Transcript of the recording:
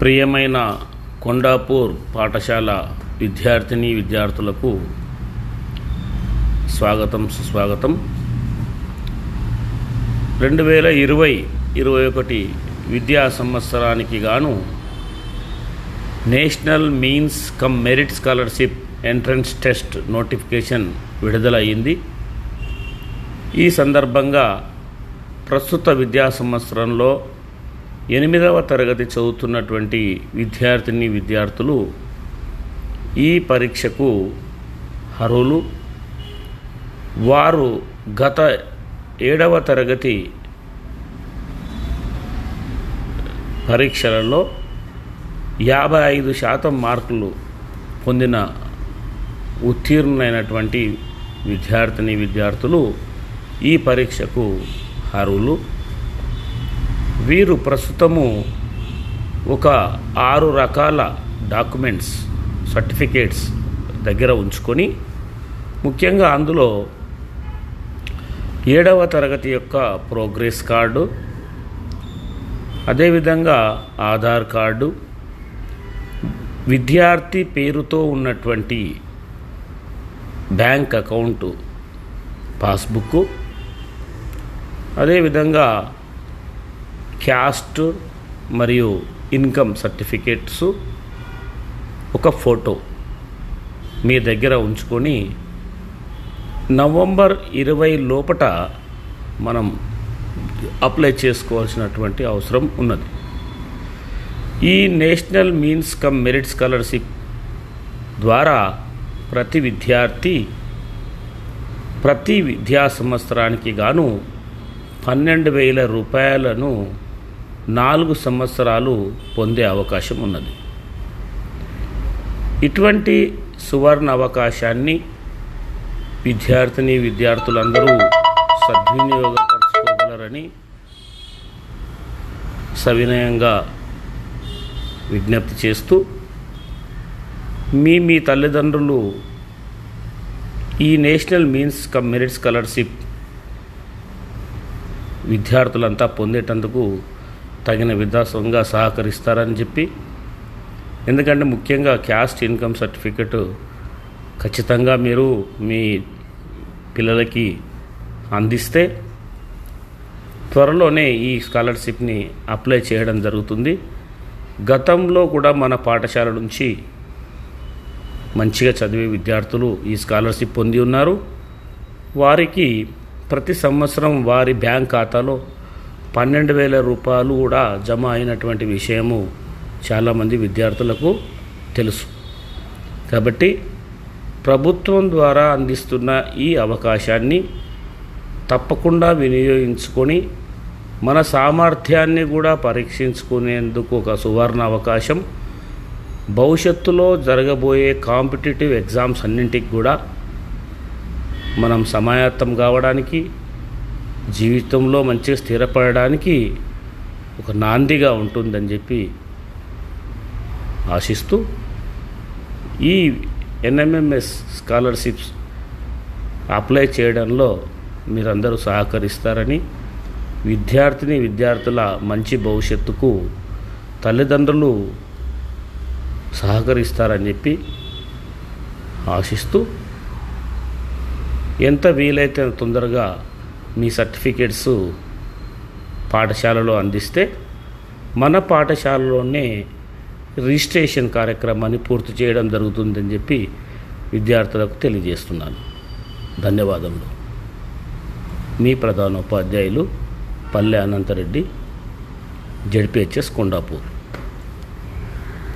ప్రియమైన కొండాపూర్ పాఠశాల విద్యార్థిని విద్యార్థులకు స్వాగతం సుస్వాగతం. రెండు వేల ఇరవై ఇరవై ఒకటి విద్యా సంవత్సరానికి గాను national means cum merit scholarship entrance test notification విడుదలయ్యింది. ఈ సందర్భంగా ప్రస్తుత విద్యా సంవత్సరంలో ఎనిమిదవ తరగతి చదువుతున్నటువంటి విద్యార్థిని విద్యార్థులు ఈ పరీక్షకు అర్హులు. వారు గత ఏడవ తరగతి పరీక్షలలో యాభై ఐదు శాతం మార్కులు పొందిన ఉత్తీర్ణులైనటువంటి విద్యార్థిని విద్యార్థులు ఈ పరీక్షకు అర్హులు. వీరు ప్రస్తుతము ఒక ఆరు రకాల డాక్యుమెంట్స్ సర్టిఫికేట్స్ దగ్గర ఉంచుకొని ముఖ్యంగా అందులో ఏడవ తరగతి యొక్క ప్రోగ్రెస్ కార్డు అదేవిధంగా ఆధార్ కార్డు విద్యార్థి పేరుతో ఉన్నటువంటి బ్యాంక్ అకౌంటు పాస్బుక్ అదేవిధంగా క్యాస్ట్ మరియు ఇన్కమ్ సర్టిఫికేట్స్ ఒక ఫోటో మీ దగ్గర ఉంచుకొని నవంబర్ ఇరవై లోపట మనం అప్లై చేసుకోవాల్సినటువంటి అవసరం ఉన్నది. ఈ national means cum merit scholarship ద్వారా ప్రతి విద్యార్థి ప్రతి విద్యా సంవత్సరానికి గాను పన్నెండు వేల రూపాయలను నాలుగు సంవత్సరాలు పొందే అవకాశం ఉన్నది. ఇటువంటి సువర్ణ అవకాశాన్ని విద్యార్థిని విద్యార్థులందరూ సద్వినియోగపరచుకోగలరని సవినయంగా విజ్ఞప్తి చేస్తూ మీ మీ తల్లిదండ్రులు ఈ national means cum merit scholarship విద్యార్థులంతా పొందేటందుకు తగిన విధాసంగా సహకరిస్తారని చెప్పి. ఎందుకంటే ముఖ్యంగా క్యాస్ట్ ఇన్కమ్ సర్టిఫికెట్ ఖచ్చితంగా మీరు మీ పిల్లలకి అందిస్తే త్వరలోనే ఈ స్కాలర్షిప్ని అప్లై చేయడం జరుగుతుంది. గతంలో కూడా మన పాఠశాల నుంచి మంచిగా చదివే విద్యార్థులు ఈ స్కాలర్షిప్ పొంది ఉన్నారు. వారికి ప్రతి సంవత్సరం వారి బ్యాంక్ ఖాతాలో పన్నెండు వేల రూపాయలు కూడా జమ అయినటువంటి విషయము చాలామంది విద్యార్థులకు తెలుసు. కాబట్టి ప్రభుత్వం ద్వారా అందిస్తున్న ఈ అవకాశాన్ని తప్పకుండా వినియోగించుకొని మన సామర్థ్యాన్ని కూడా పరీక్షించుకునేందుకు ఒక సువర్ణ అవకాశం భవిష్యత్తులో జరగబోయే కాంపిటేటివ్ ఎగ్జామ్స్ అన్నింటికి కూడా మనం సమాయత్తం కావడానికి జీవితంలో మంచిగా స్థిరపడడానికి ఒక నాందిగా ఉంటుందని చెప్పి ఆశిస్తూ ఈ ఎన్ఎంఎంఎస్ స్కాలర్షిప్స్ అప్లై చేయడంలో మీరందరూ సహకరిస్తారని విద్యార్థిని విద్యార్థుల మంచి భవిష్యత్తుకు తల్లిదండ్రులు సహకరిస్తారని చెప్పి ఆశిస్తూ ఎంత వీలైతే తొందరగా మీ సర్టిఫికేట్స్ పాఠశాలలో అందిస్తే మన పాఠశాలలోనే రిజిస్ట్రేషన్ కార్యక్రమాన్ని పూర్తి చేయడం జరుగుతుందని చెప్పి విద్యార్థులకు తెలియజేస్తున్నాను. ధన్యవాదములు. మీ ప్రధానోపాధ్యాయులు పల్లె అనంతరెడ్డి జడ్పిహెచ్ఎస్ కొండాపూర్.